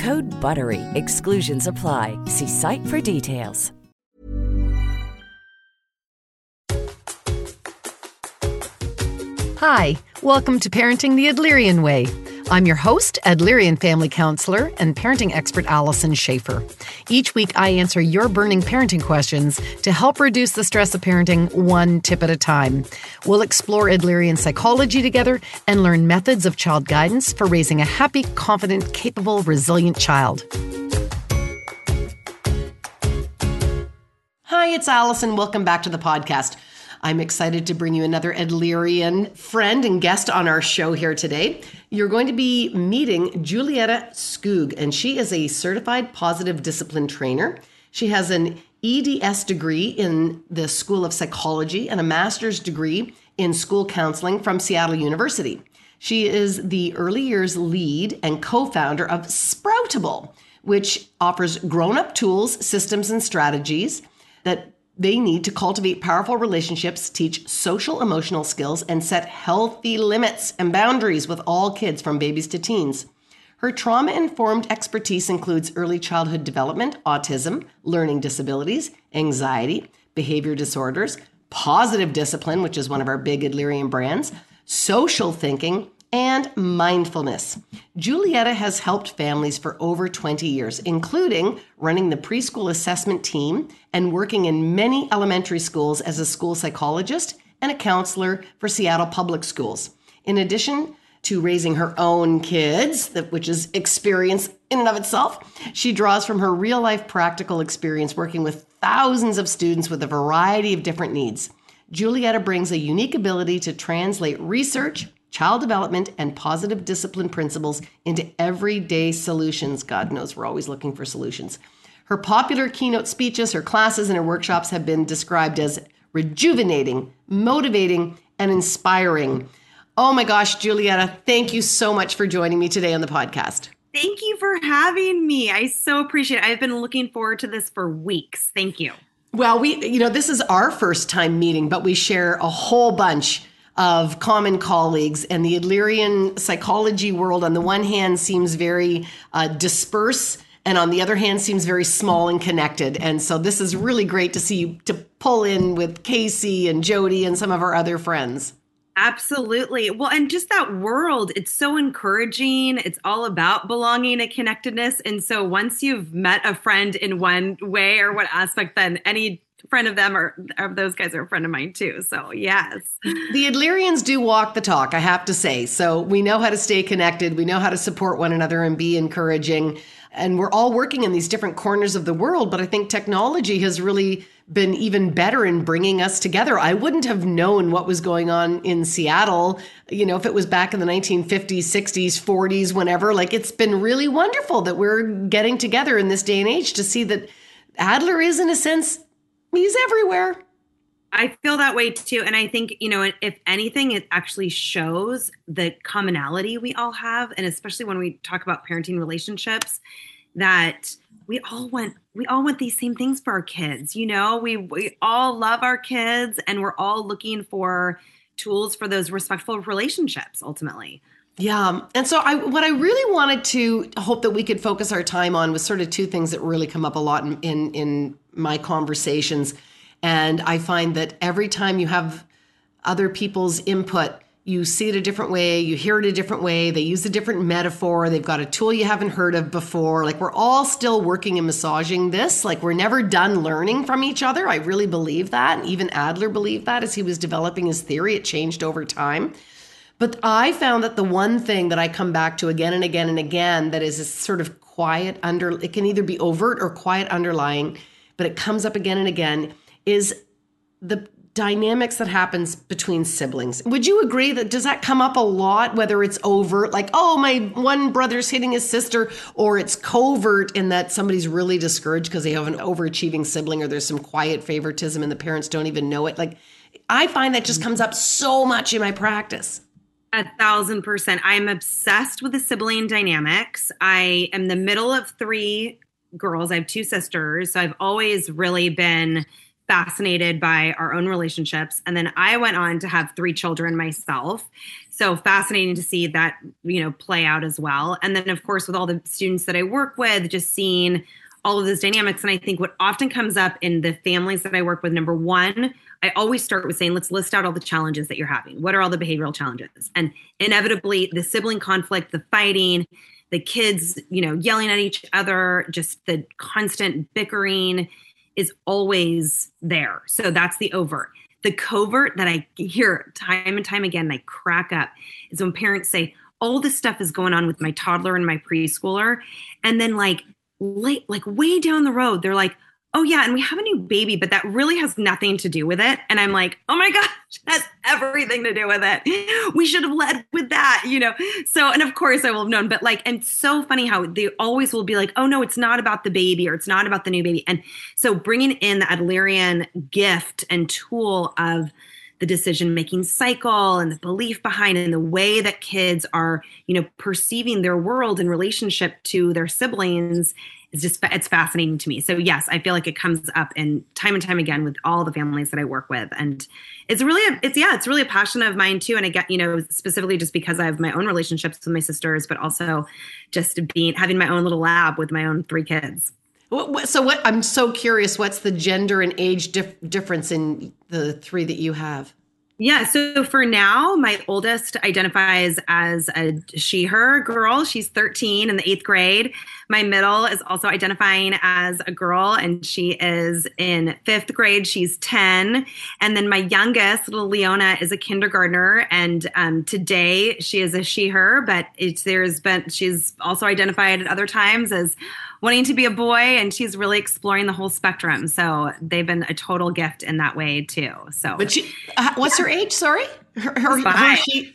Code BUTTERY. Exclusions apply. See site for details. Hi, welcome to Parenting the Adlerian Way. I'm your host, Adlerian family counselor and parenting expert Allison Schaefer. Each week, I answer your burning parenting questions to help reduce the stress of parenting one tip at a time. We'll explore Adlerian psychology together and learn methods of child guidance for raising a happy, confident, capable, resilient child. Hi, it's Allison. Welcome back to the podcast. I'm excited to bring you another Adlerian friend and guest on our show here today. You're going to be meeting Julietta Skoog, and she is a certified positive discipline trainer. She has an EDS degree in the School of Psychology and a master's degree in school counseling from Seattle University. She is the early years lead and co founder of Sproutable, which offers grown up tools, systems, and strategies that they need to cultivate powerful relationships, teach social emotional skills, and set healthy limits and boundaries with all kids from babies to teens. Her trauma informed expertise includes early childhood development, autism, learning disabilities, anxiety, behavior disorders, positive discipline, which is one of our big Adlerian brands, social thinking, and mindfulness. Julietta has helped families for over 20 years, including running the preschool assessment team and working in many elementary schools as a school psychologist and a counselor for Seattle Public Schools. In addition to raising her own kids, which is experience in and of itself, she draws from her real life practical experience working with thousands of students with a variety of different needs. Julietta brings a unique ability to translate research child development, and positive discipline principles into everyday solutions. God knows we're always looking for solutions. Her popular keynote speeches, her classes, and her workshops have been described as rejuvenating, motivating, and inspiring. Oh my gosh, Julietta, thank you so much for joining me today on the podcast. Thank you for having me. I so appreciate it. I've been looking forward to this for weeks. Thank you. Well, we, you know, this is our first time meeting, but we share a whole bunch of common colleagues. And the Adlerian psychology world, on the one hand, seems very uh. And on the other hand, seems very small and connected. And so this is really great to see you to pull in with Casey and Jody and some of our other friends. Absolutely. Well, and just that world, it's so encouraging. It's all about belonging and connectedness. And so once you've met a friend in one way or one aspect, then any friend of them or of those guys are a friend of mine too. So yes. The Adlerians do walk the talk, I have to say. So we know how to stay connected. We know how to support one another and be encouraging. And we're all working in these different corners of the world, but I think technology has really been even better in bringing us together. I wouldn't have known what was going on in Seattle, you know, if it was back in the 1950s, 60s, 40s, whenever. Like it's been really wonderful that we're getting together in this day and age to see that Adler is, in a sense, He's everywhere. I feel that way too. And I think, you know, if anything, it actually shows the commonality we all have. And especially when we talk about parenting relationships, that we all want we all want these same things for our kids. You know, we we all love our kids and we're all looking for tools for those respectful relationships ultimately. Yeah. And so I what I really wanted to hope that we could focus our time on was sort of two things that really come up a lot in in, in my conversations. And I find that every time you have other people's input, you see it a different way, you hear it a different way, they use a different metaphor, they've got a tool you haven't heard of before. Like we're all still working and massaging this. Like we're never done learning from each other. I really believe that. And even Adler believed that as he was developing his theory. It changed over time. But I found that the one thing that I come back to again and again and again that is a sort of quiet under it can either be overt or quiet underlying, but it comes up again and again is the dynamics that happens between siblings. Would you agree that does that come up a lot whether it's overt like oh my one brother's hitting his sister or it's covert in that somebody's really discouraged because they have an overachieving sibling or there's some quiet favoritism and the parents don't even know it like I find that just mm. comes up so much in my practice. A thousand percent. I'm obsessed with the sibling dynamics. I am the middle of three girls. I have two sisters. So I've always really been fascinated by our own relationships. And then I went on to have three children myself. So fascinating to see that, you know, play out as well. And then, of course, with all the students that I work with, just seeing all of those dynamics. And I think what often comes up in the families that I work with, number one, I always start with saying, let's list out all the challenges that you're having. What are all the behavioral challenges? And inevitably, the sibling conflict, the fighting, the kids, you know, yelling at each other, just the constant bickering is always there. So that's the overt. The covert that I hear time and time again, and I crack up, is when parents say, all this stuff is going on with my toddler and my preschooler. And then like late, like way down the road, they're like, oh yeah and we have a new baby but that really has nothing to do with it. And i'm like oh my gosh that's everything to do with it. We should have led with that you know? So and of course i will have known but like and so funny how they always will be like oh no it's not about the baby or it's not about the new baby. And so bringing in the adlerian gift and tool of the decision making cycle and the belief behind and the way that kids are you know perceiving their world in relationship to their siblings is just it's fascinating to me. So yes, I feel like it comes up in time and time again with all the families that I work with, and it's really a, it's yeah, it's really a passion of mine too. And I get you know specifically just because I have my own relationships with my sisters, but also just being having my own little lab with my own three kids. So what? I'm so curious. What's the gender and age dif- difference in the three that you have? Yeah. So for now, my oldest identifies as a she, her girl. She's 13 in the eighth grade. My middle is also identifying as a girl, and she is in fifth grade. She's 10. And then my youngest, little Leona, is a kindergartner. And um, today she is a she, her, but it's, there's been, she's also identified at other times as wanting to be a boy and she's really exploring the whole spectrum. So they've been a total gift in that way too. So, but she, uh, what's her age? Sorry, her, her, her she,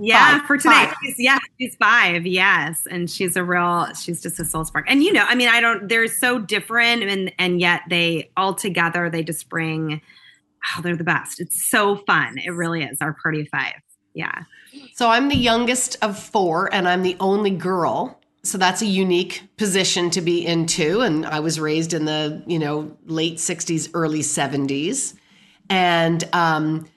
yeah, five, for today. She's, yeah, she's five. Yes, and she's a real. She's just a soul spark. And you know, I mean, I don't. They're so different, and and yet they all together they just bring. Oh, they're the best. It's so fun. It really is. Our party of five. Yeah. So I'm the youngest of four, and I'm the only girl so that's a unique position to be into and i was raised in the you know late 60s early 70s and um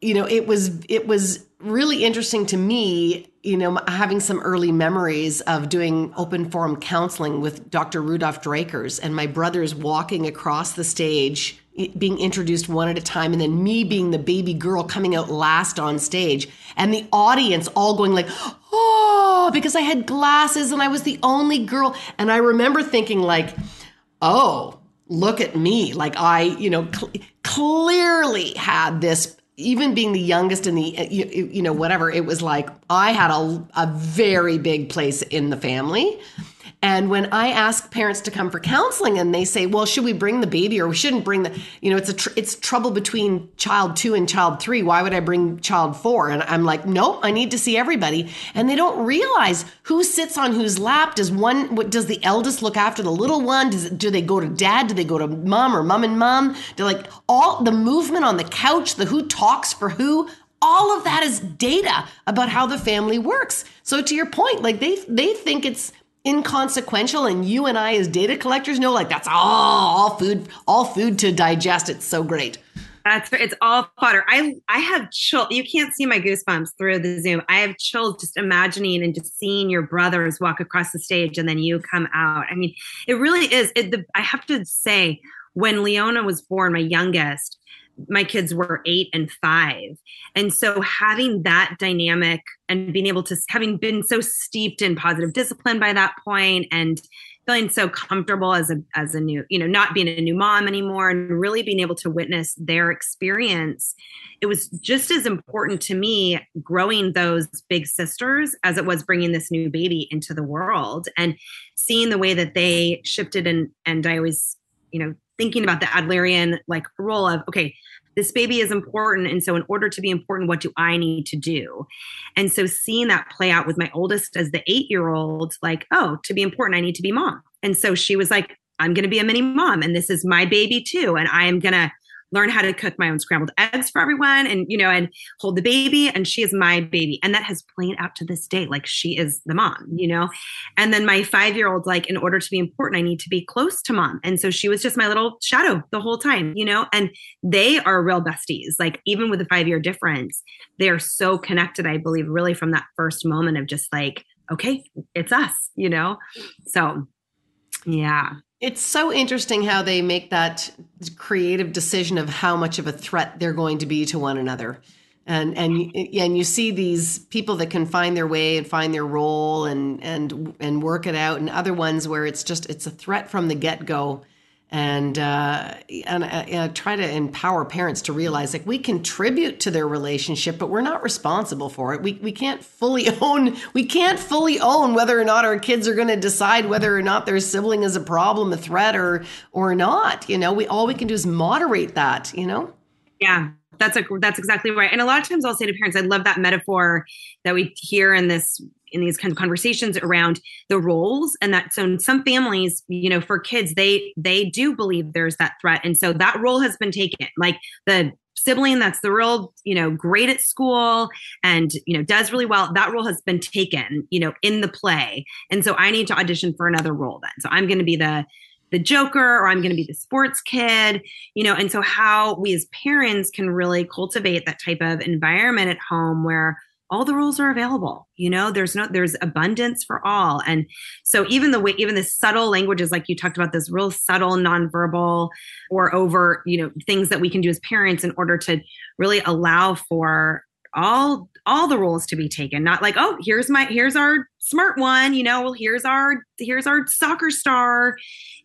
you know it was it was really interesting to me you know having some early memories of doing open forum counseling with dr rudolf dreikurs and my brothers walking across the stage being introduced one at a time and then me being the baby girl coming out last on stage and the audience all going like oh because i had glasses and i was the only girl. And i remember thinking like oh look at me. Like i you know cl- clearly had this even being the youngest in the uh, you, you know whatever it was like i had a, a very big place in the family And when I ask parents to come for counseling and they say, well, should we bring the baby or we shouldn't bring the, you know, it's a, tr- it's trouble between child two and child three. Why would I bring child four? And I'm like, nope, I need to see everybody. And they don't realize who sits on whose lap. Does one, what, does the eldest look after the little one? Does do they go to dad? Do they go to mom or mom and mom? Do like all the movement on the couch, the who talks for who, all of that is data about how the family works. So to your point, like they they think it's inconsequential and you and I as data collectors know like that's all all food all food to digest. It's so great. That's it's all fodder. I I have chill. You can't see my goosebumps through the Zoom. I have chills just imagining and just seeing your brothers walk across the stage and then you come out. I mean, it really is. It, the, I have to say, when Leona was born, my youngest, my kids were eight and five. And so having that dynamic and being able to, having been so steeped in positive discipline by that point and feeling so comfortable as a, as a new, you know, not being a new mom anymore and really being able to witness their experience, it was just as important to me growing those big sisters as it was bringing this new baby into the world and seeing the way that they shifted and, and I always, you know, thinking about the Adlerian like role of, okay, this baby is important. And so, in order to be important, what do I need to do? And so, seeing that play out with my oldest as the eight year old, like, oh, to be important, I need to be mom. And so she was like, I'm going to be a mini mom and this is my baby too. And I am going to learn how to cook my own scrambled eggs for everyone and you know and hold the baby and she is my baby. And that has played out to this day like she is the mom you know? And then my 5 year old like in order to be important I need to be close to mom. And so she was just my little shadow the whole time you know? And they are real besties. Like even with the 5 year difference they are so connected I believe really from that first moment of just like okay it's us you know? So yeah it's so interesting how they make that creative decision of how much of a threat they're going to be to one another. And and and you see these people that can find their way and find their role and and and work it out, and other ones where it's just it's a threat from the get go and uh, and uh, try to empower parents to realize like we contribute to their relationship, but we're not responsible for it. We we can't fully own we can't fully own whether or not our kids are going to decide whether or not their sibling is a problem, a threat, or or not. You know, we all we can do is moderate that. You know. Yeah, that's a that's exactly right. And a lot of times I'll say to parents, I love that metaphor that we hear in this in these kind of conversations around the roles and that so in some families you know for kids they they do believe there's that threat. And so that role has been taken. Like the sibling that's the real you know great at school and you know does really well that role has been taken you know in the play. And so i need to audition for another role then. So i'm going to be the the joker or i'm going to be the sports kid you know and so how we as parents can really cultivate that type of environment at home where all the rules are available you know there's no there's abundance for all. And so even the way even the subtle languages like you talked about this real subtle nonverbal or over you know things that we can do as parents in order to really allow for all all the roles to be taken not like oh here's my here's our smart one you know well here's our here's our soccer star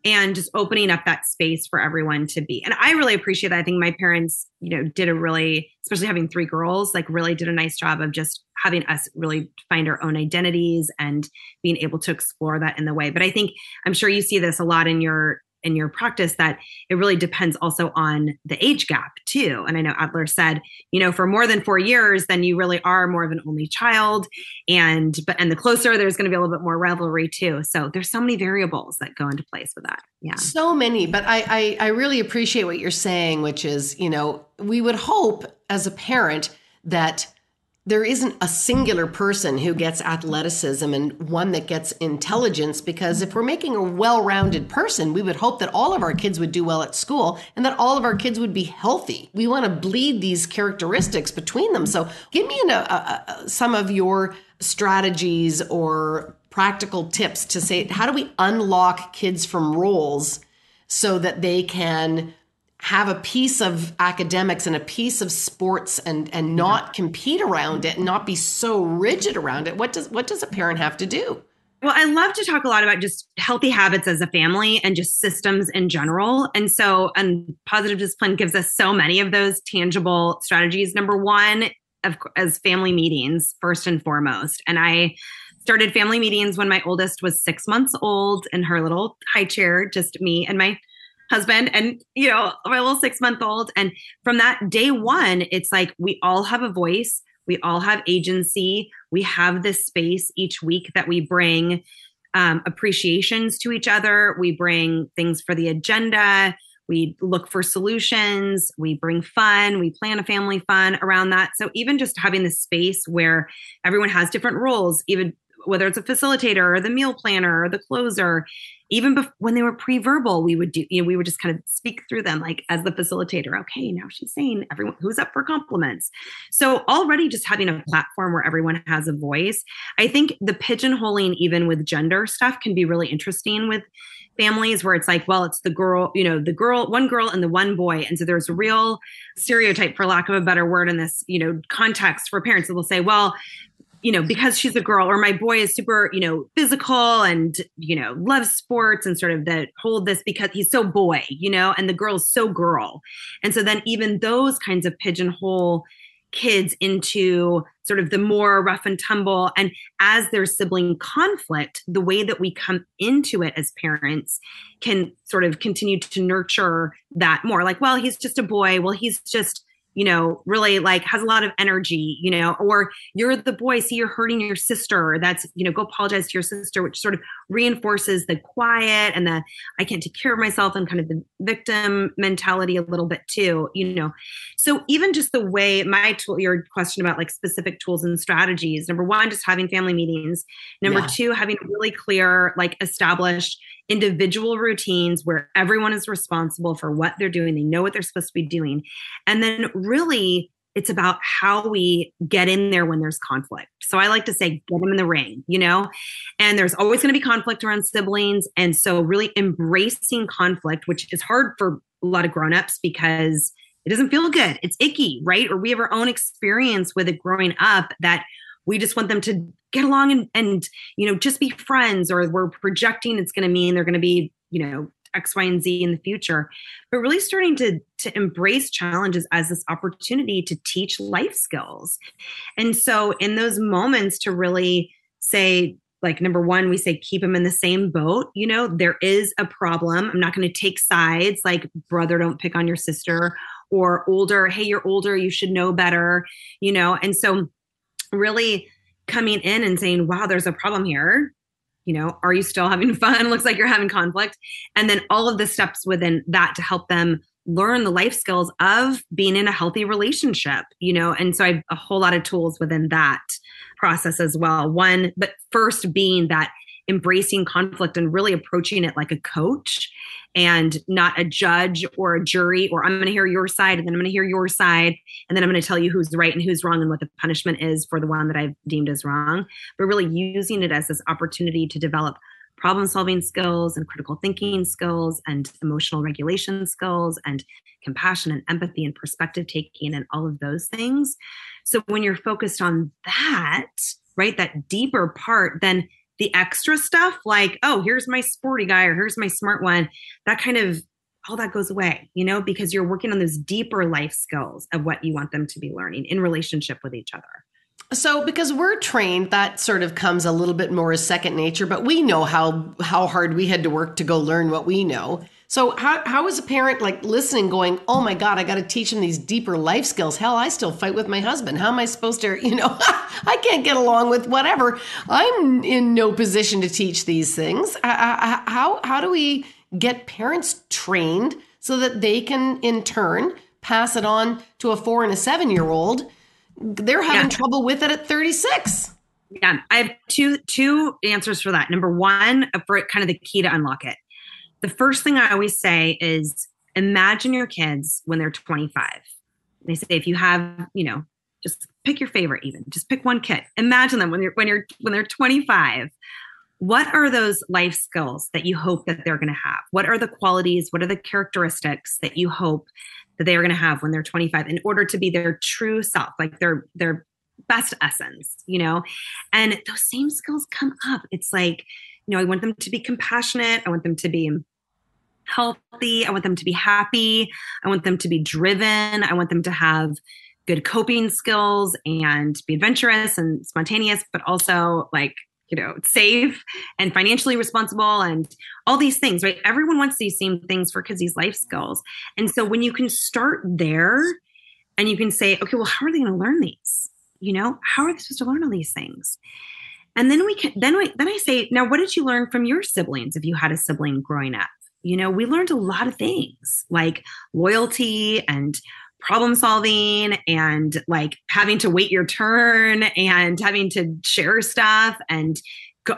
and just opening up that space for everyone to be. And I really appreciate that. I think my parents, you know, did a really, especially having three girls, like really did a nice job of just having us really find our own identities and being able to explore that in the way. But I think I'm sure you see this a lot in your in your practice that it really depends also on the age gap too. And I know Adler said, you know, for more than four years, then you really are more of an only child. And but and the closer there's going to be a little bit more rivalry too. So there's so many variables that go into place with that. Yeah. So many. But I I, I really appreciate what you're saying, which is, you know, we would hope as a parent that there isn't a singular person who gets athleticism and one that gets intelligence because if we're making a well-rounded person we would hope that all of our kids would do well at school and that all of our kids would be healthy. We want to bleed these characteristics between them. So give me a, a, a, some of your strategies or practical tips to say how do we unlock kids from roles so that they can have a piece of academics and a piece of sports and and not compete around it and not be so rigid around it what does what does a parent have to do? Well i love to talk a lot about just healthy habits as a family and just systems in general. And so and positive discipline gives us so many of those tangible strategies. Number one of as family meetings first and foremost. And i started family meetings when my oldest was six months old in her little high chair, just me and my husband and you know my little six month old and from that day one it's like we all have a voice. We all have agency. We have this space each week that we bring um, appreciations to each other. We bring things for the agenda. We look for solutions. We bring fun. We plan a family fun around that. So even just having the space where everyone has different roles even whether it's a facilitator or the meal planner or the closer even bef- when they were pre-verbal we would do you know we would just kind of speak through them like as the facilitator okay now she's saying everyone who's up for compliments? So already just having a platform where everyone has a voice i think the pigeonholing even with gender stuff can be really interesting with families where it's like well it's the girl you know the girl one girl and the one boy. And so there's a real stereotype for lack of a better word in this you know context for parents that will say well you know, because she's a girl or my boy is super, you know, physical and, you know, loves sports and sort of that hold this because he's so boy, you know, and the girl's so girl. And so then even those kinds of pigeonhole kids into sort of the more rough and tumble. And as there's sibling conflict, the way that we come into it as parents can sort of continue to nurture that more like, well, he's just a boy. Well, he's just, you know, really like has a lot of energy, you know, or you're the boy, see you're hurting your sister. That's, you know, go apologize to your sister, which sort of reinforces the quiet and the I can't take care of myself and kind of the victim mentality a little bit too, you know. So even just the way my tool, your question about like specific tools and strategies, number one, just having family meetings. Number yeah. two, having a really clear, like established individual routines where everyone is responsible for what they're doing. They know what they're supposed to be doing. And then really it's about how we get in there when there's conflict. So I like to say, get them in the ring, you know? And there's always going to be conflict around siblings. And so really embracing conflict, which is hard for a lot of grown-ups because it doesn't feel good. It's icky, right? Or we have our own experience with it growing up that we just want them to get along and, and you know just be friends or we're projecting it's going to mean they're going to be you know x y and z in the future. But really starting to to embrace challenges as this opportunity to teach life skills. And so in those moments to really say like number one we say keep them in the same boat you know there is a problem. I'm not going to take sides like brother don't pick on your sister or older hey you're older you should know better you know? And so really coming in and saying, wow, there's a problem here. You know, are you still having fun? Looks like you're having conflict. And then all of the steps within that to help them learn the life skills of being in a healthy relationship, you know. And so I have a whole lot of tools within that process as well. One, but first being that embracing conflict and really approaching it like a coach and not a judge or a jury or I'm going to hear your side and then I'm going to hear your side and then I'm going to tell you who's right and who's wrong and what the punishment is for the one that I've deemed as wrong. But really using it as this opportunity to develop problem solving skills and critical thinking skills and emotional regulation skills and compassion and empathy and perspective taking and all of those things. So when you're focused on that right that deeper part then the extra stuff like oh here's my sporty guy or here's my smart one that kind of all that goes away you know because you're working on those deeper life skills of what you want them to be learning in relationship with each other. So because we're trained that sort of comes a little bit more as second nature but we know how how hard we had to work to go learn what we know so how how is a parent like listening, going, "Oh my God, I got to teach him these deeper life skills." Hell, I still fight with my husband. How am I supposed to, you know? I can't get along with whatever. I'm in no position to teach these things. Uh, uh, uh, how how do we get parents trained so that they can, in turn, pass it on to a four and a seven year old? They're having yeah. trouble with it at 36. Yeah, I have two two answers for that. Number one, for kind of the key to unlock it the first thing I always say is imagine your kids when they're 25. They say if you have, you know, just pick your favorite even. Just pick one kid. Imagine them when you're when you're when they're 25. What are those life skills that you hope that they're going to have? What are the qualities, what are the characteristics that you hope that they are going to have when they're 25 in order to be their true self, like their their best essence, you know? And those same skills come up. It's like, you know, I want them to be compassionate, I want them to be healthy. I want them to be happy. I want them to be driven. I want them to have good coping skills and be adventurous and spontaneous, but also like you know, safe and financially responsible and all these things, right? Everyone wants these same things for kids, these life skills. And so when you can start there and you can say, okay, well, how are they going to learn these? You know, how are they supposed to learn all these things? And then we can, then we, then I say, now what did you learn from your siblings if you had a sibling growing up? You know, we learned a lot of things like loyalty and problem solving and like having to wait your turn and having to share stuff and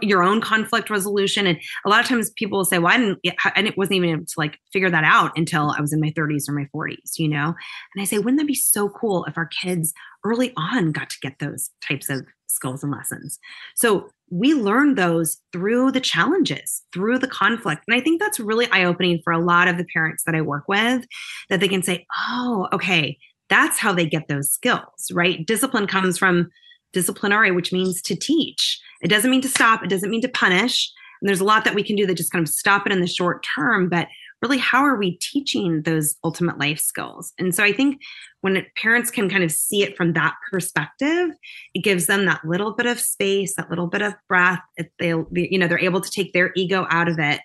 your own conflict resolution. And a lot of times people will say well i didn't and it wasn't even able to like figure that out until i was in my 30s or my 40s you know? And i say wouldn't that be so cool if our kids early on got to get those types of skills and lessons so we learn those through the challenges, through the conflict. And I think that's really eye opening for a lot of the parents that I work with that they can say, oh, okay, that's how they get those skills, right? Discipline comes from disciplinary, which means to teach. It doesn't mean to stop, it doesn't mean to punish. And there's a lot that we can do that just kind of stop it in the short term. But really how are we teaching those ultimate life skills? And so i think when parents can kind of see it from that perspective it gives them that little bit of space that little bit of breath. If they you know they're able to take their ego out of it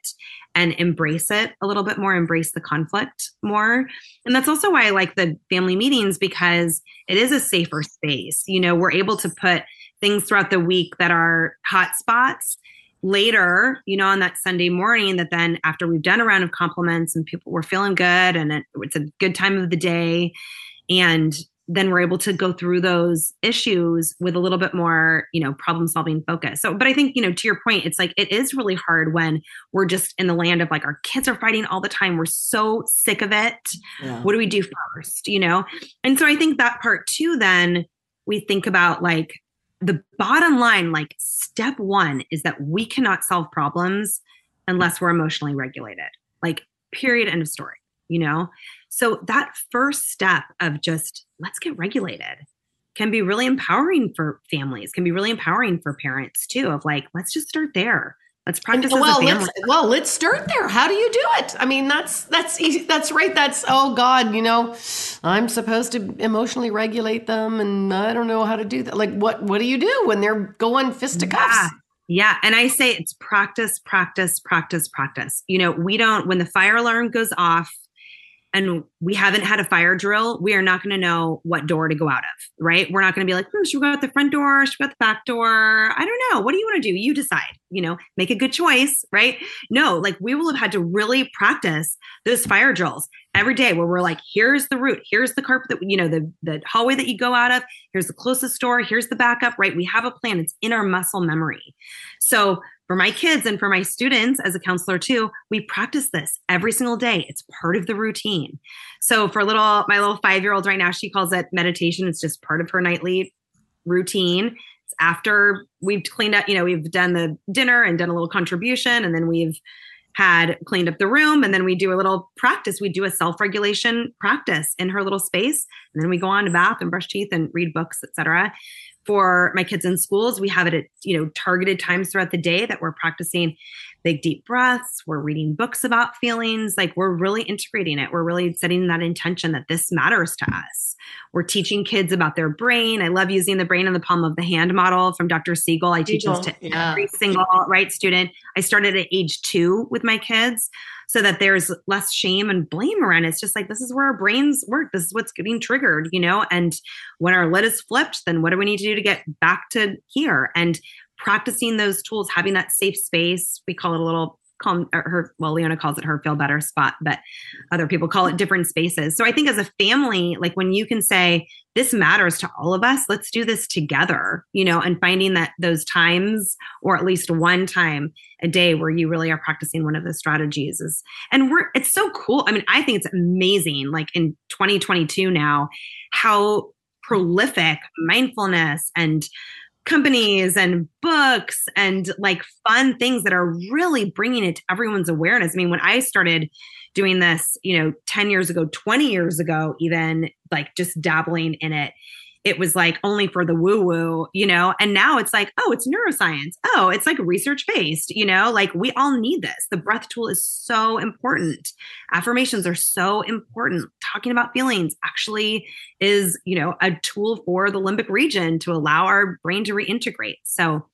and embrace it a little bit more embrace the conflict more. And that's also why i like the family meetings because it is a safer space. You know we're able to put things throughout the week that are hot spots later, you know, on that Sunday morning, that then after we've done a round of compliments and people were feeling good and it, it's a good time of the day, and then we're able to go through those issues with a little bit more, you know, problem solving focus. So, but I think, you know, to your point, it's like it is really hard when we're just in the land of like our kids are fighting all the time. We're so sick of it. Yeah. What do we do first, you know? And so I think that part too, then we think about like, the bottom line, like step one, is that we cannot solve problems unless we're emotionally regulated. Like, period, end of story, you know? So, that first step of just let's get regulated can be really empowering for families, can be really empowering for parents too, of like, let's just start there. Let's practice and, well, Let's, well, let's start there. How do you do it? I mean, that's that's easy. That's right. That's oh God, you know, I'm supposed to emotionally regulate them, and I don't know how to do that. Like, what what do you do when they're going fisticuffs? Yeah. Yeah. And I say it's practice, practice, practice, practice. You know, we don't, when the fire alarm goes off, and we haven't had a fire drill, we are not going to know what door to go out of, right? We're not going to be like, hmm, should we go out the front door? Should we go out the back door? I don't know. What do you want to do? You decide, you know, make a good choice, right? No, like we will have had to really practice those fire drills every day where we're like, here's the route, here's the carpet that, you know, the, the hallway that you go out of, here's the closest door, here's the backup, right? We have a plan. It's in our muscle memory. So for my kids and for my students as a counselor too, we practice this every single day. It's part of the routine. So for little my little 5-year-old right now, she calls it meditation. It's just part of her nightly routine. It's after we've cleaned up, you know, we've done the dinner and done a little contribution and then we've had cleaned up the room and then we do a little practice we do a self-regulation practice in her little space and then we go on to bath and brush teeth and read books etc for my kids in schools we have it at you know targeted times throughout the day that we're practicing big deep breaths we're reading books about feelings like we're really integrating it. We're really setting that intention that this matters to us. We're teaching kids about their brain. I love using the brain in the palm of the hand model from dr siegel. I teach this to yeah. every single right student. I started at age two with my kids so that there's less shame and blame around. It's just like this is where our brains work. This is what's getting triggered, you know? And when our lid is flipped, then what do we need to do to get back to here? And practicing those tools, having that safe space, we call it a little call her well leona calls it her feel better spot but other people call it different spaces. So i think as a family like when you can say this matters to all of us let's do this together you know and finding that those times or at least one time a day where you really are practicing one of the strategies is and we're it's so cool. I mean i think it's amazing like in 2022 now how prolific mindfulness and companies and books and like fun things that are really bringing it to everyone's awareness. I mean, when I started doing this, you know, 10 years ago, 20 years ago, even like just dabbling in it, it was like only for the woo woo, you know, and now it's like, oh, it's neuroscience. Oh, it's like research based, you know, like we all need this. The breath tool is so important. Affirmations are so important. Talking about feelings actually is, you know, a tool for the limbic region to allow our brain to reintegrate. So,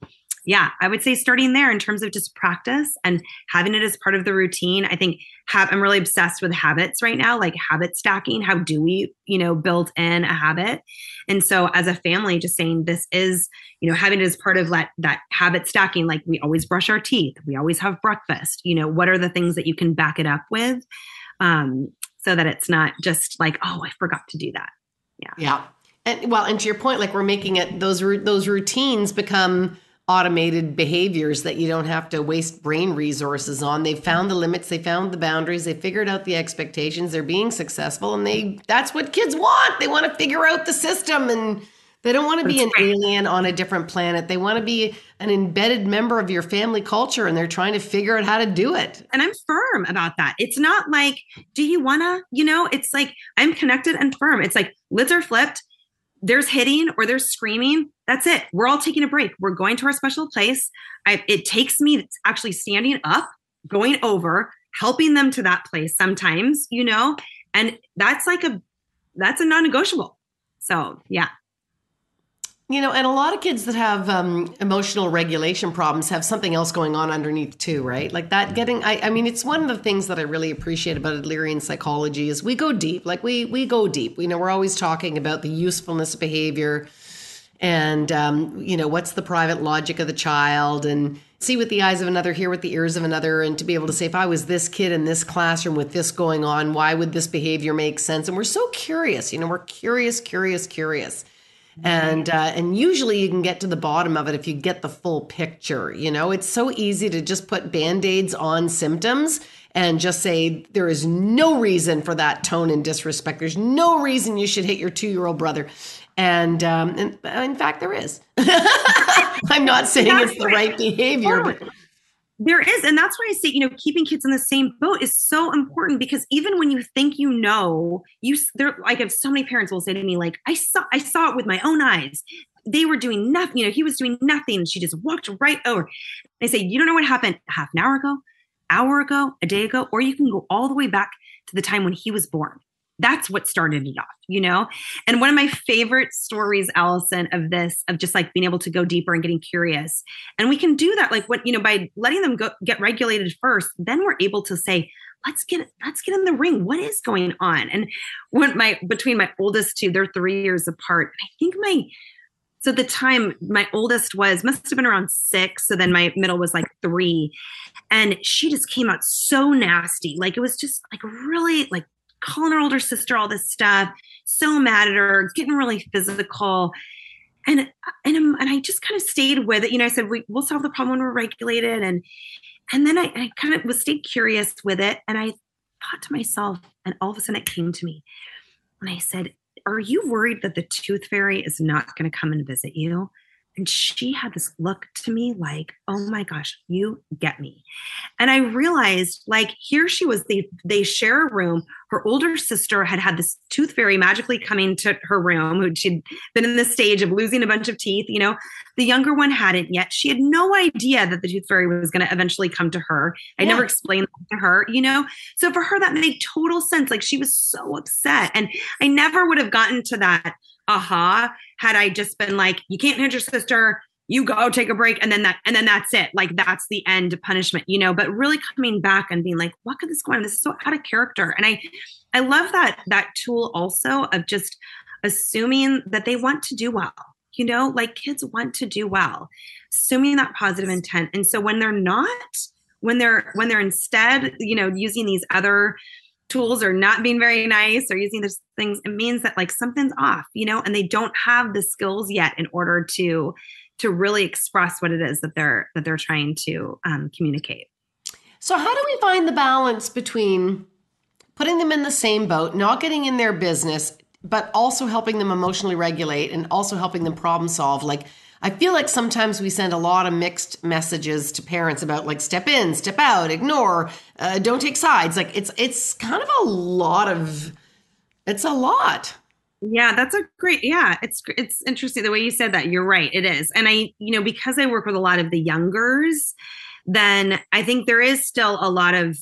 yeah, I would say starting there in terms of just practice and having it as part of the routine. I think have, I'm really obsessed with habits right now, like habit stacking. How do we, you know, build in a habit? And so as a family, just saying this is, you know, having it as part of that that habit stacking, like we always brush our teeth, we always have breakfast. You know, what are the things that you can back it up with? Um, so that it's not just like, oh, I forgot to do that. Yeah. Yeah. And well, and to your point, like we're making it those those routines become automated behaviors that you don't have to waste brain resources on. They've found the limits, they found the boundaries, they figured out the expectations, they're being successful and they that's what kids want. They want to figure out the system and they don't want to be an alien on a different planet. They want to be an embedded member of your family culture and they're trying to figure out how to do it. And I'm firm about that. It's not like, do you want to, you know, it's like I'm connected and firm. It's like lids are flipped there's hitting or there's screaming, that's it. We're all taking a break. We're going to our special place. I, it takes me actually standing up, going over, helping them to that place sometimes, you know, and that's like a that's a non-negotiable. So yeah. You know, and a lot of kids that have um, emotional regulation problems have something else going on underneath too, right? Like that getting. I, I mean, it's one of the things that I really appreciate about Adlerian psychology is we go deep. Like we we go deep. You know, we're always talking about the usefulness of behavior, and um, you know, what's the private logic of the child, and see with the eyes of another, hear with the ears of another, and to be able to say, if I was this kid in this classroom with this going on, why would this behavior make sense? And we're so curious. You know, we're curious, curious, curious and uh, and usually you can get to the bottom of it if you get the full picture you know it's so easy to just put band-aids on symptoms and just say there is no reason for that tone and disrespect there's no reason you should hit your two-year-old brother and, um, and in fact there is i'm not saying it's the right behavior but there is. And that's why I say, you know, keeping kids in the same boat is so important because even when you think you know, you there like have so many parents will say to me, like, I saw I saw it with my own eyes. They were doing nothing, you know, he was doing nothing. She just walked right over. They say, you don't know what happened half an hour ago, hour ago, a day ago, or you can go all the way back to the time when he was born that's what started it off, you know? And one of my favorite stories, Allison, of this, of just like being able to go deeper and getting curious. And we can do that, like what, you know, by letting them go get regulated first, then we're able to say, let's get let's get in the ring. What is going on? And when my between my oldest two, they're three years apart. I think my so the time my oldest was must have been around six. So then my middle was like three. And she just came out so nasty. Like it was just like really like calling her older sister all this stuff, so mad at her, getting really physical. And and, and I just kind of stayed with it. You know, I said we, we'll solve the problem when we're regulated, and and then I, I kind of was stayed curious with it, and I thought to myself, and all of a sudden it came to me, and I said, "Are you worried that the tooth fairy is not going to come and visit you?" And she had this look to me like, oh my gosh, you get me. And I realized like here she was, they, they share a room. Her older sister had had this tooth fairy magically coming to her room, who she'd been in the stage of losing a bunch of teeth. You know, the younger one hadn't yet. She had no idea that the tooth fairy was going to eventually come to her. I yeah. never explained that to her, you know? So for her, that made total sense. Like she was so upset. And I never would have gotten to that aha had I just been like, you can't hit your sister, you go take a break, and then that, and then that's it. Like that's the end of punishment, you know. But really coming back and being like, what could this go on? This is so out of character. And I I love that that tool also of just assuming that they want to do well. You know, like kids want to do well, assuming that positive intent. And so when they're not, when they're when they're instead, you know, using these other tools or not being very nice or using those things it means that like something's off you know and they don't have the skills yet in order to to really express what it is that they're that they're trying to um, communicate. So how do we find the balance between putting them in the same boat not getting in their business but also helping them emotionally regulate and also helping them problem solve? Like I feel like sometimes we send a lot of mixed messages to parents about like step in, step out, ignore, uh, don't take sides. Like it's it's kind of a lot of it's a lot. Yeah, that's a great. Yeah, it's it's interesting the way you said that. You're right. It is, and I you know because I work with a lot of the youngers, then I think there is still a lot of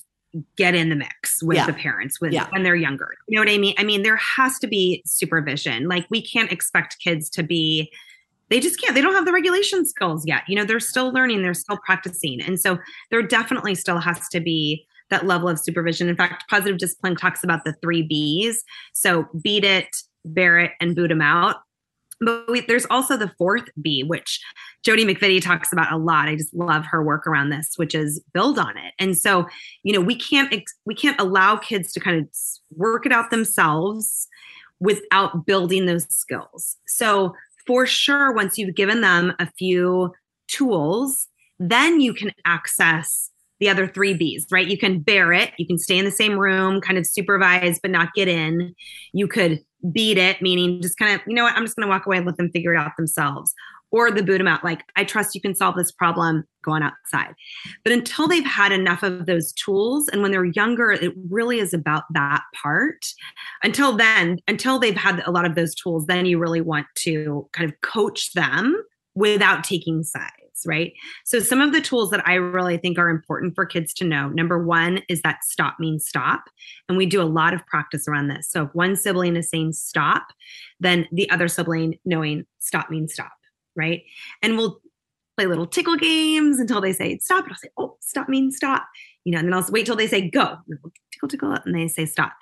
get in the mix with yeah. the parents with yeah. when they're younger. You know what I mean? I mean there has to be supervision. Like we can't expect kids to be they just can't. They don't have the regulation skills yet. You know, they're still learning, they're still practicing. And so there definitely still has to be that level of supervision. In fact, positive discipline talks about the three B's. So beat it, bear it, and boot them out. But we, there's also the fourth B, which Jody McVittie talks about a lot. I just love her work around this, which is build on it. And so, you know, we can't we can't allow kids to kind of work it out themselves without building those skills. So, for sure, once you've given them a few tools, then you can access the other three B's, right? You can bear it, you can stay in the same room, kind of supervise, but not get in. You could beat it, meaning just kind of, you know what, I'm just going to walk away and let them figure it out themselves. Or the boot them out, like, I trust you can solve this problem, go on outside. But until they've had enough of those tools, and when they're younger, it really is about that part. Until then, until they've had a lot of those tools, then you really want to kind of coach them without taking sides right? So, some of the tools that I really think are important for kids to know number one is that stop means stop. And we do a lot of practice around this. So, if one sibling is saying stop, then the other sibling knowing stop means stop, right? And we'll play little tickle games until they say stop. And I'll say, oh, stop means stop. You know, and then I'll wait till they say go. Tickle, tickle, and they say stop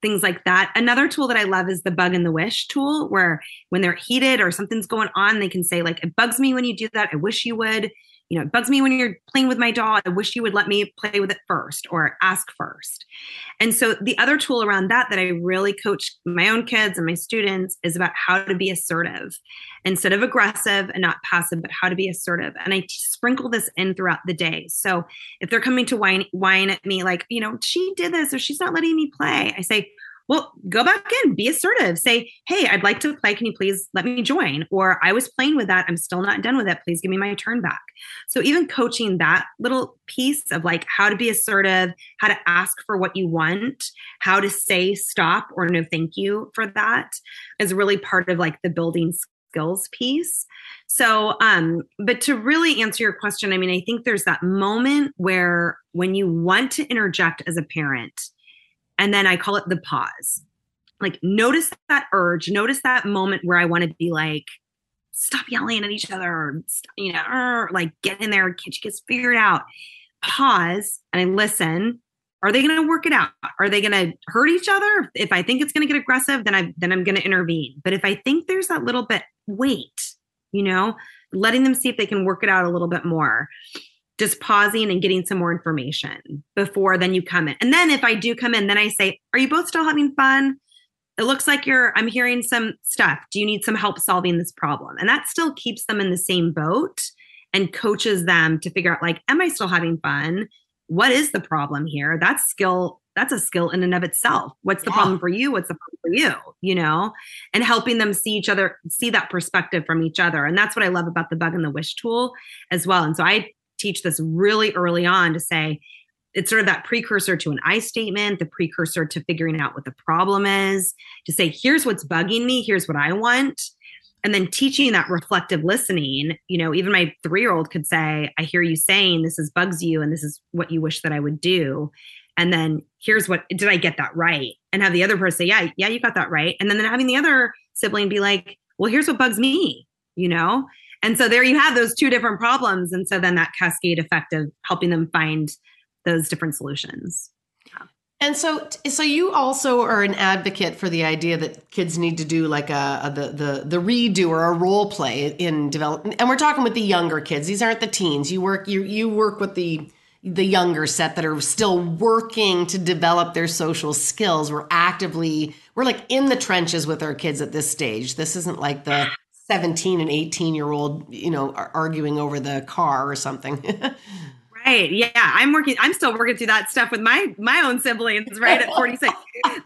things like that. Another tool that I love is the bug and the wish tool, where when they're heated or something's going on, they can say, like, it bugs me when you do that. I wish you would you know, it bugs me when you're playing with my doll. I wish you would let me play with it first or ask first. And so the other tool around that that I really coach my own kids and my students is about how to be assertive instead of aggressive and not passive, but how to be assertive. And I sprinkle this in throughout the day. So if they're coming to whine, whine at me like, you know, she did this or she's not letting me play, I say, well, go back in, be assertive. Say, hey, I'd like to play. Can you please let me join? Or I was playing with that. I'm still not done with it. Please give me my turn back. So, even coaching that little piece of like how to be assertive, how to ask for what you want, how to say stop or no thank you for that is really part of like the building skills piece. So, um, but to really answer your question, I mean, I think there's that moment where when you want to interject as a parent, and then I call it the pause. Like, notice that urge, notice that moment where I want to be like, stop yelling at each other, or, you know, or like get in there, get you figured out. Pause and I listen. Are they going to work it out? Are they going to hurt each other? If I think it's going to get aggressive, then I then I'm going to intervene. But if I think there's that little bit, wait, you know, letting them see if they can work it out a little bit more just pausing and getting some more information before then you come in. And then if I do come in, then I say, Are you both still having fun? It looks like you're, I'm hearing some stuff. Do you need some help solving this problem? And that still keeps them in the same boat and coaches them to figure out, like, Am I still having fun? What is the problem here? That's skill. That's a skill in and of itself. What's the yeah. problem for you? What's the problem for you? You know, and helping them see each other, see that perspective from each other. And that's what I love about the bug and the wish tool as well. And so I teach this really early on to say it's sort of that precursor to an I statement, the precursor to figuring out what the problem is, to say, here's what's bugging me, here's what I want. And then teaching that reflective listening, you know, even my three year old could say, I hear you saying this is bugs you and this is what you wish that I would do. And then here's what did I get that right? And have the other person say, Yeah, yeah, you got that right. And then then having the other sibling be like, Well, here's what bugs me, you know? And so there you have those two different problems. And so then that cascade effect of helping them find those different solutions. Yeah. And so, so you also are an advocate for the idea that kids need to do like a, a, the the the redo or a role play in development. And we're talking with the younger kids; these aren't the teens. You work you you work with the the younger set that are still working to develop their social skills. We're actively we're like in the trenches with our kids at this stage. This isn't like the 17 and 18 year old, you know, arguing over the car or something. right. Yeah. I'm working, I'm still working through that stuff with my, my own siblings, right. At 46.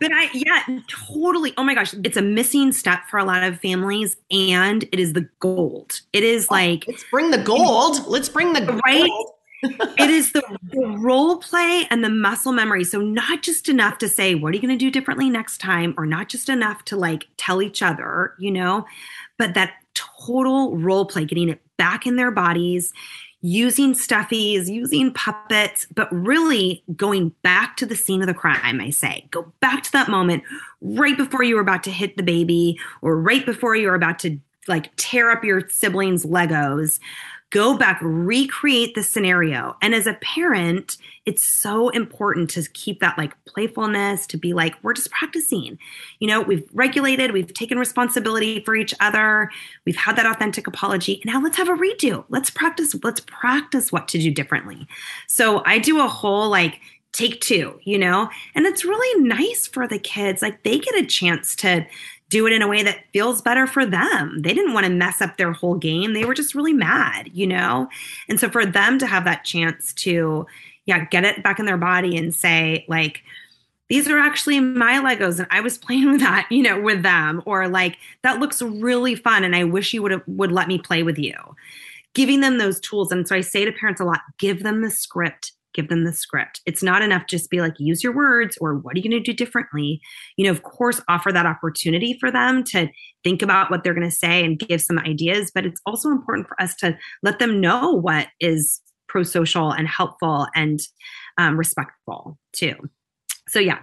but I, yeah, totally. Oh my gosh. It's a missing step for a lot of families and it is the gold. It is oh, like, let's bring the gold. Let's bring the right. Gold. it is the, the, role play and the muscle memory. So, not just enough to say, what are you going to do differently next time? Or not just enough to like tell each other, you know, but that total role play, getting it back in their bodies, using stuffies, using puppets, but really going back to the scene of the crime, I say. Go back to that moment right before you were about to hit the baby or right before you were about to like tear up your siblings' Legos go back, recreate the scenario. And as a parent, it's so important to keep that like playfulness, to be like, we're just practicing. You know, we've regulated, we've taken responsibility for each other, we've had that authentic apology. Now let's have a redo. Let's practice, let's practice what to do differently. So I do a whole like, take two, you know? And it's really nice for the kids. Like they get a chance to do it in a way that feels better for them. They didn't want to mess up their whole game. They were just really mad, you know? And so for them to have that chance to, yeah, get it back in their body and say, like, these are actually my Legos and I was playing with that, you know, with them or like that looks really fun and I wish you would would let me play with you. Giving them those tools and so I say to parents a lot, give them the script give them the script. It's not enough just be like, use your words or what are you going to do differently? You know, of course, offer that opportunity for them to think about what they're going to say and give some ideas. But it's also important for us to let them know what is pro social and helpful and um, respectful too. So, yeah.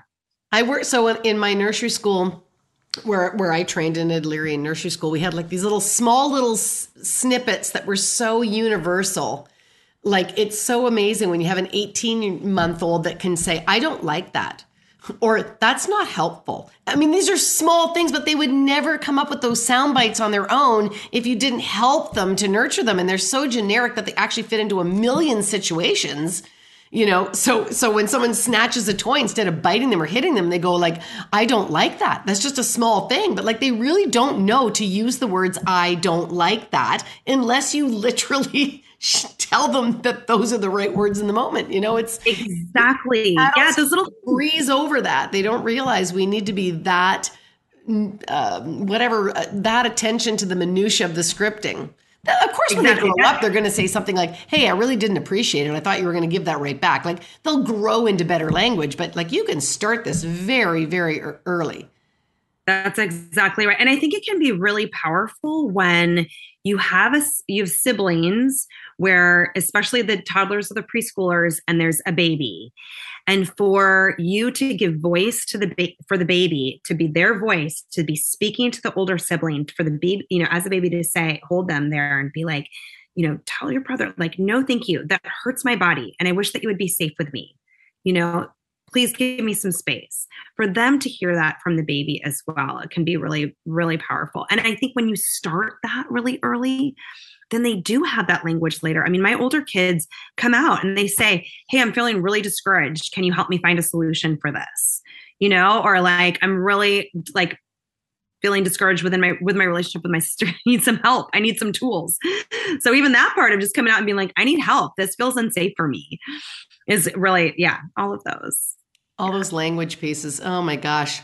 I work so in my nursery school where where I trained in Adlerian nursery school, we had like these little small little s- snippets that were so universal like it's so amazing when you have an 18 month old that can say, I don't like that. Or that's not helpful. I mean, these are small things, but they would never come up with those sound bites on their own if you didn't help them to nurture them. And they're so generic that they actually fit into a million situations you know so so when someone snatches a toy instead of biting them or hitting them they go like i don't like that that's just a small thing but like they really don't know to use the words i don't like that unless you literally tell them that those are the right words in the moment. You know, it's exactly yeah. Those little breeze over that. They don't realize we need to be that uh, whatever uh, that attention to the minutia of the scripting. Of course, when they grow up, they're going to say something like, "Hey, I really didn't appreciate it. I thought you were going to give that right back." Like they'll grow into better language, but like you can start this very, very early. That's exactly right, and I think it can be really powerful when you have a you have siblings where especially the toddlers or the preschoolers and there's a baby and for you to give voice to the ba- for the baby to be their voice to be speaking to the older sibling for the baby you know as a baby to say hold them there and be like you know tell your brother like no thank you. That hurts my body and i wish that you would be safe with me. You know please give me some space. For them to hear that from the baby as well it can be really really powerful. And i think when you start that really early then they do have that language later. I mean, my older kids come out and they say, Hey, I'm feeling really discouraged. Can you help me find a solution for this? You know, or like, I'm really like feeling discouraged within my with my relationship with my sister. I need some help. I need some tools. So even that part of just coming out and being like i need help. This feels unsafe for me is really yeah all of those. All those language pieces. Oh my gosh.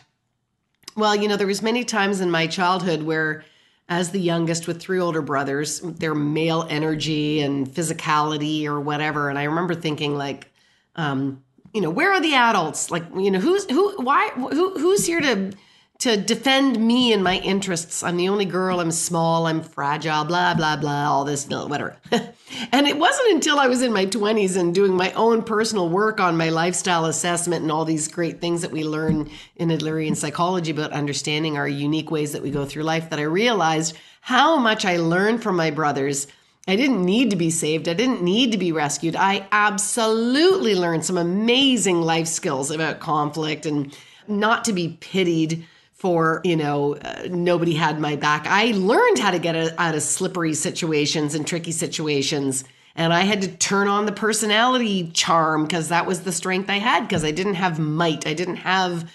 Well you know there was many times in my childhood where as the youngest with three older brothers, their male energy and physicality or whatever. And I remember thinking like, um, you know, where are the adults? Like, you know, who's who? Why? Who? Who's here to to defend me and my interests. I'm the only girl, I'm small, I'm fragile, blah, blah, blah, all this, whatever. and it wasn't until I was in my 20s and doing my own personal work on my lifestyle assessment and all these great things that we learn in Adlerian psychology about understanding our unique ways that we go through life that I realized how much I learned from my brothers. I didn't need to be saved. I didn't need to be rescued. I absolutely learned some amazing life skills about conflict and not to be pitied for you know uh, nobody had my back. I learned how to get out of slippery situations and tricky situations and i had to turn on the personality charm because that was the strength i had because i didn't have might. I didn't have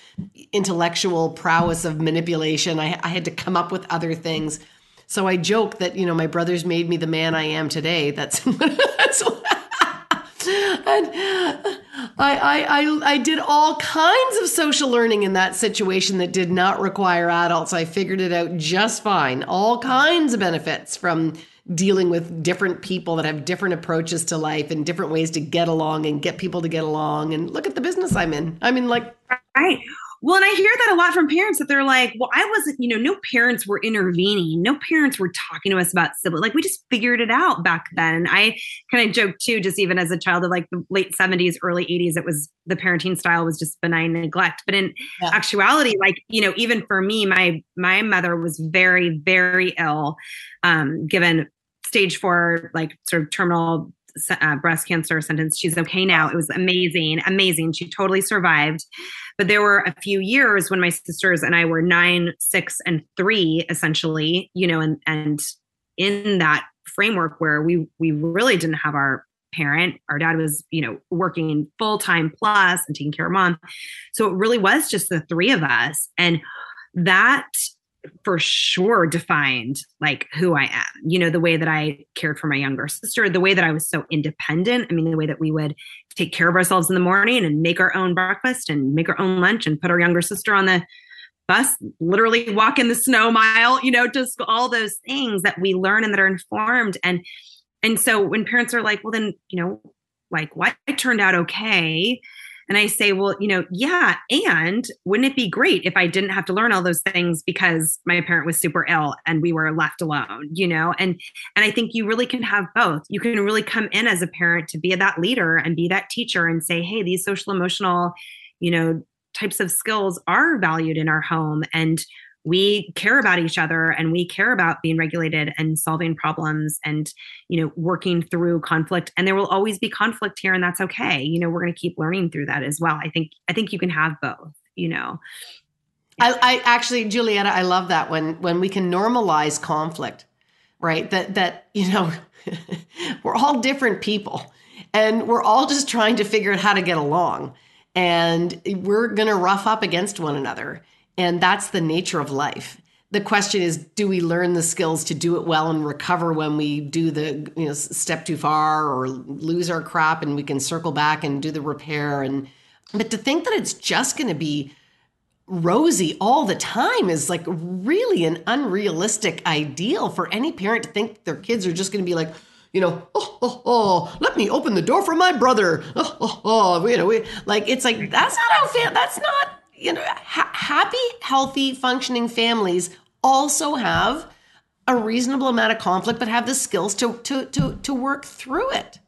intellectual prowess of manipulation. I, I had to come up with other things. So i joke that you know my brothers made me the man i am today. That's that's and I, I, I, I did all kinds of social learning in that situation that did not require adults. I figured it out just fine. All kinds of benefits from dealing with different people that have different approaches to life and different ways to get along and get people to get along. And look at the business I'm in. I mean, like, right. Well, and I hear that a lot from parents that they're like, well, I wasn't, you know, no parents were intervening. No parents were talking to us about sibling. Like we just figured it out back then. And I kind of joke too, just even as a child of like the late 70s, early 80s, it was the parenting style was just benign neglect. But in yeah. actuality, like, you know, even for me, my my mother was very, very ill, um, given stage four, like sort of terminal uh, breast cancer sentence. She's okay now. It was amazing, amazing. She totally survived. But there were a few years when my sisters and I were nine, six, and three, essentially, you know, and and in that framework where we we really didn't have our parent. Our dad was, you know, working full time plus and taking care of mom. So it really was just the three of us. And that for sure defined like who I am. You know, the way that I cared for my younger sister, the way that I was so independent. I mean, the way that we would take care of ourselves in the morning and make our own breakfast and make our own lunch and put our younger sister on the bus, literally walk in the snow mile, you know, just all those things that we learn and that are informed. And and so when parents are like, well, then, you know, like why it turned out okay and I say, well, you know, yeah. And wouldn't it be great if I didn't have to learn all those things because my parent was super ill and we were left alone, you know? And and I think you really can have both. You can really come in as a parent to be that leader and be that teacher and say, hey, these social emotional, you know, types of skills are valued in our home and we care about each other and we care about being regulated and solving problems and you know working through conflict. And there will always be conflict here and that's okay. You know we're going to keep learning through that as well. I think i think you can have both you know? I, I actually julietta i love that when when we can normalize conflict right? That that you know we're all different people and we're all just trying to figure out how to get along. And we're going to rough up against one another and that's the nature of life. The question is, do we learn the skills to do it well and recover when we do the you know step too far or lose our crap and we can circle back and do the repair and but to think that it's just going to be rosy all the time is like really an unrealistic ideal for any parent to think their kids are just going to be like you know, oh, oh, oh, let me open the door for my brother. Oh, oh, oh, you know, we, like it's like that's not how fam- that's not you know, ha- happy, healthy, functioning families also have a reasonable amount of conflict, but have the skills to to to to work through it.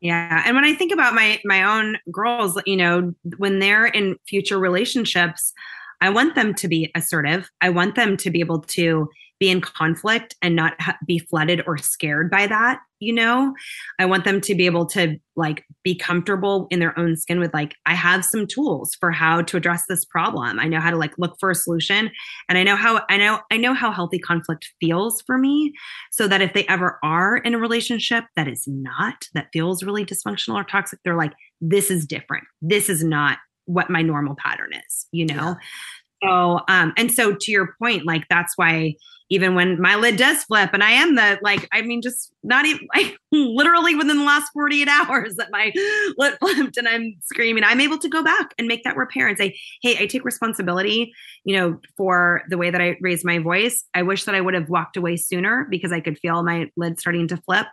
Yeah, and when I think about my my own girls, you know, when they're in future relationships, I want them to be assertive. I want them to be able to be in conflict and not ha- be flooded or scared by that you know i want them to be able to like be comfortable in their own skin with like i have some tools for how to address this problem. I know how to like look for a solution and i know how i know i know how healthy conflict feels for me so that if they ever are in a relationship that is not that feels really dysfunctional or toxic they're like this is different. This is not what my normal pattern is you know? Yeah. So um and so to your point like that's why even when my lid does flip and I am the like, I mean, just not even like literally within the last 48 hours that my lid flipped and I'm screaming, I'm able to go back and make that repair and say, Hey, I take responsibility, you know, for the way that I raised my voice. I wish that I would have walked away sooner because I could feel my lid starting to flip.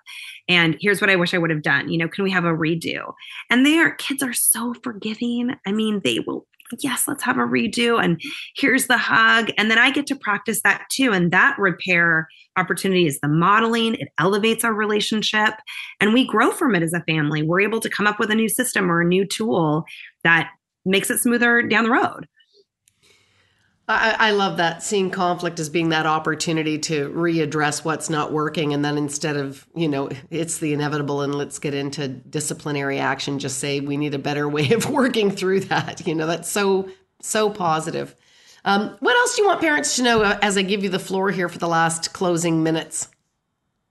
And here's what I wish I would have done. You know, can we have a redo? And they are kids are so forgiving. I mean, they will yes, let's have a redo. And here's the hug. And then I get to practice that too. And that repair opportunity is the modeling, it elevates our relationship, and we grow from it as a family. We're able to come up with a new system or a new tool that makes it smoother down the road. I, I, love that seeing conflict as being that opportunity to readdress what's not working. And then instead of, you know, it's the inevitable and let's get into disciplinary action, just say we need a better way of working through that. You know, that's so, so positive. Um, what else do you want parents to know uh, as I give you the floor here for the last closing minutes?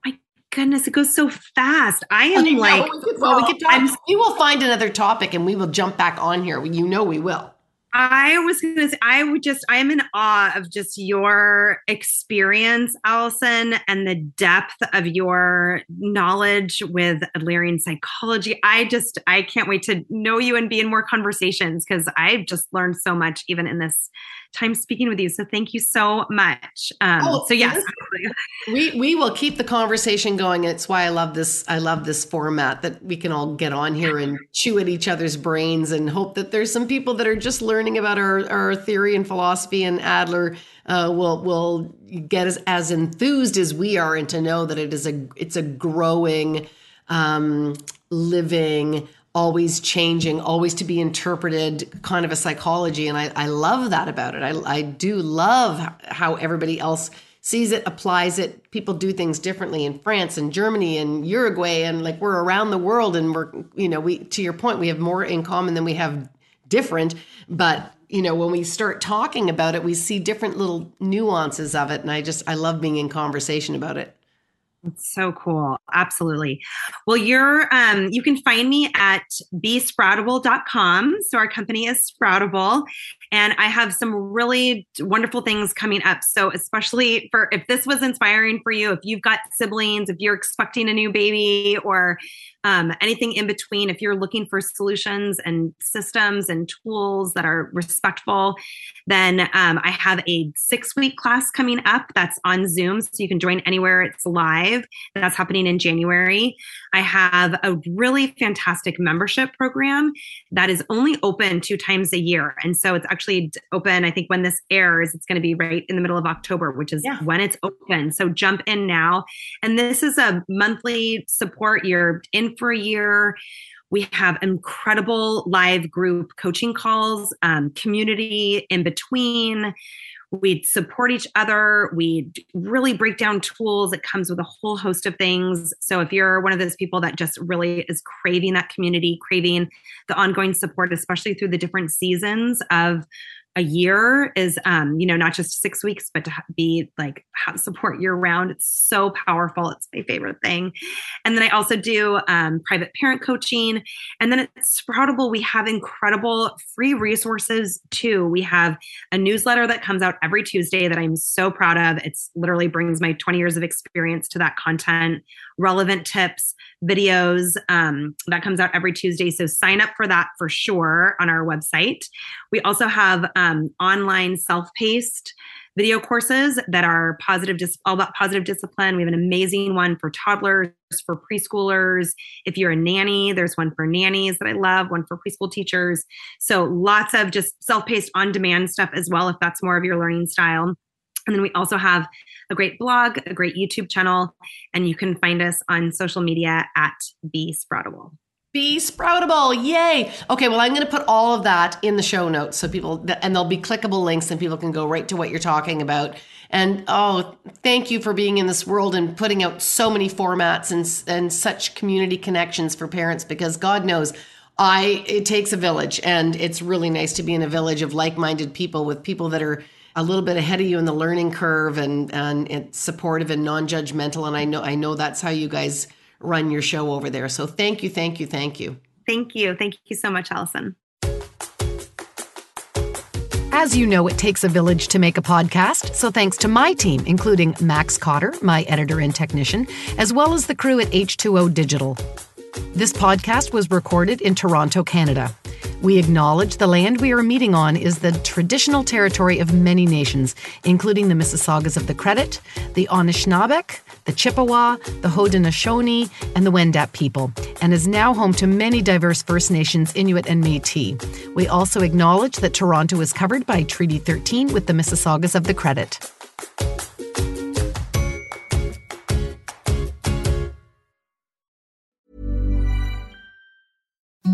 My goodness, it goes so fast. I am I like, we could, well, we, could talk, we will find another topic and we will jump back on here. You know, we will. I was going to say, I would just, I am in awe of just your experience, Alyson, and the depth of your knowledge with Adlerian psychology. I just, I can't wait to know you and be in more conversations because I've just learned so much even in this time speaking with you. So thank you so much. Um, oh, so yes, we we will keep the conversation going. It's why I love this. I love this format that we can all get on here and chew at each other's brains and hope that there's some people that are just learning about our, our theory and philosophy, and Adler uh, will will get as, as enthused as we are, and to know that it is a it's a growing, um, living, always changing, always to be interpreted kind of a psychology, and I, I love that about it. I I do love how everybody else sees it, applies it. People do things differently in France and Germany and Uruguay, and like we're around the world, and we're you know we to your point, we have more in common than we have different. But you know when we start talking about it, we see different little nuances of it, and I just I love being in conversation about it. It's so cool. Absolutely. Well, you're um you can find me at besproutable.com. So our company is Sproutable and I have some really wonderful things coming up. So especially for if this was inspiring for you, if you've got siblings, if you're expecting a new baby or um, anything in between, if you're looking for solutions and systems and tools that are respectful, then um, I have a six week class coming up that's on Zoom. So you can join anywhere it's live. That's happening in January. I have a really fantastic membership program that is only open two times a year. And so it's actually open, I think, when this airs, it's going to be right in the middle of October, which is yeah. when it's open. So jump in now. And this is a monthly support. You're in for a year. We have incredible live group coaching calls, um, community in between. We support each other. We really break down tools. It comes with a whole host of things. So if you're one of those people that just really is craving that community, craving the ongoing support, especially through the different seasons of a year is um you know not just six weeks but to be like have support year round. It's so powerful. It's my favorite thing. And then i also do um, private parent coaching. And then at sproutable we have incredible free resources too. We have a newsletter that comes out every tuesday that i'm so proud of. It's literally brings my 20 years of experience to that content relevant tips videos um, that comes out every tuesday so sign up for that for sure on our website we also have um, online self-paced video courses that are positive, dis- all about positive discipline. We have an amazing one for toddlers, for preschoolers. If you're a nanny, there's one for nannies that I love, one for preschool teachers. So lots of just self-paced on-demand stuff as well, if that's more of your learning style. And then we also have a great blog, a great YouTube channel, and you can find us on social media at Be Sproutable. Be sproutable. Yay. Okay, well, I'm going to put all of that in the show notes so people, and there'll be clickable links and people can go right to what you're talking about. And oh, thank you for being in this world and putting out so many formats and, and such community connections for parents because God knows I, it takes a village and it's really nice to be in a village of like-minded people with people that are a little bit ahead of you in the learning curve and, and it's supportive and non-judgmental. And I know, I know that's how you guys run your show over there. So thank you, thank you, thank you. Thank you. Thank you so much, Alyson. As you know, it takes a village to make a podcast, so thanks to my team, including Max Cotter, my editor and technician, as well as the crew at H2O Digital. This podcast was recorded in Toronto, Canada. We acknowledge the land we are meeting on is the traditional territory of many nations, including the Mississaugas of the Credit, the Anishinaabeg, the Chippewa, the Haudenosaunee, and the Wendat people, and is now home to many diverse First Nations, Inuit, and Metis. We also acknowledge that Toronto is covered by Treaty 13 with the Mississaugas of the Credit. Mm-hmm.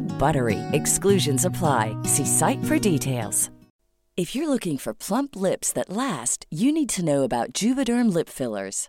BUTTERY. Exclusions apply. See site for details. If you're looking for plump lips that last, you need to know about Juvederm lip fillers.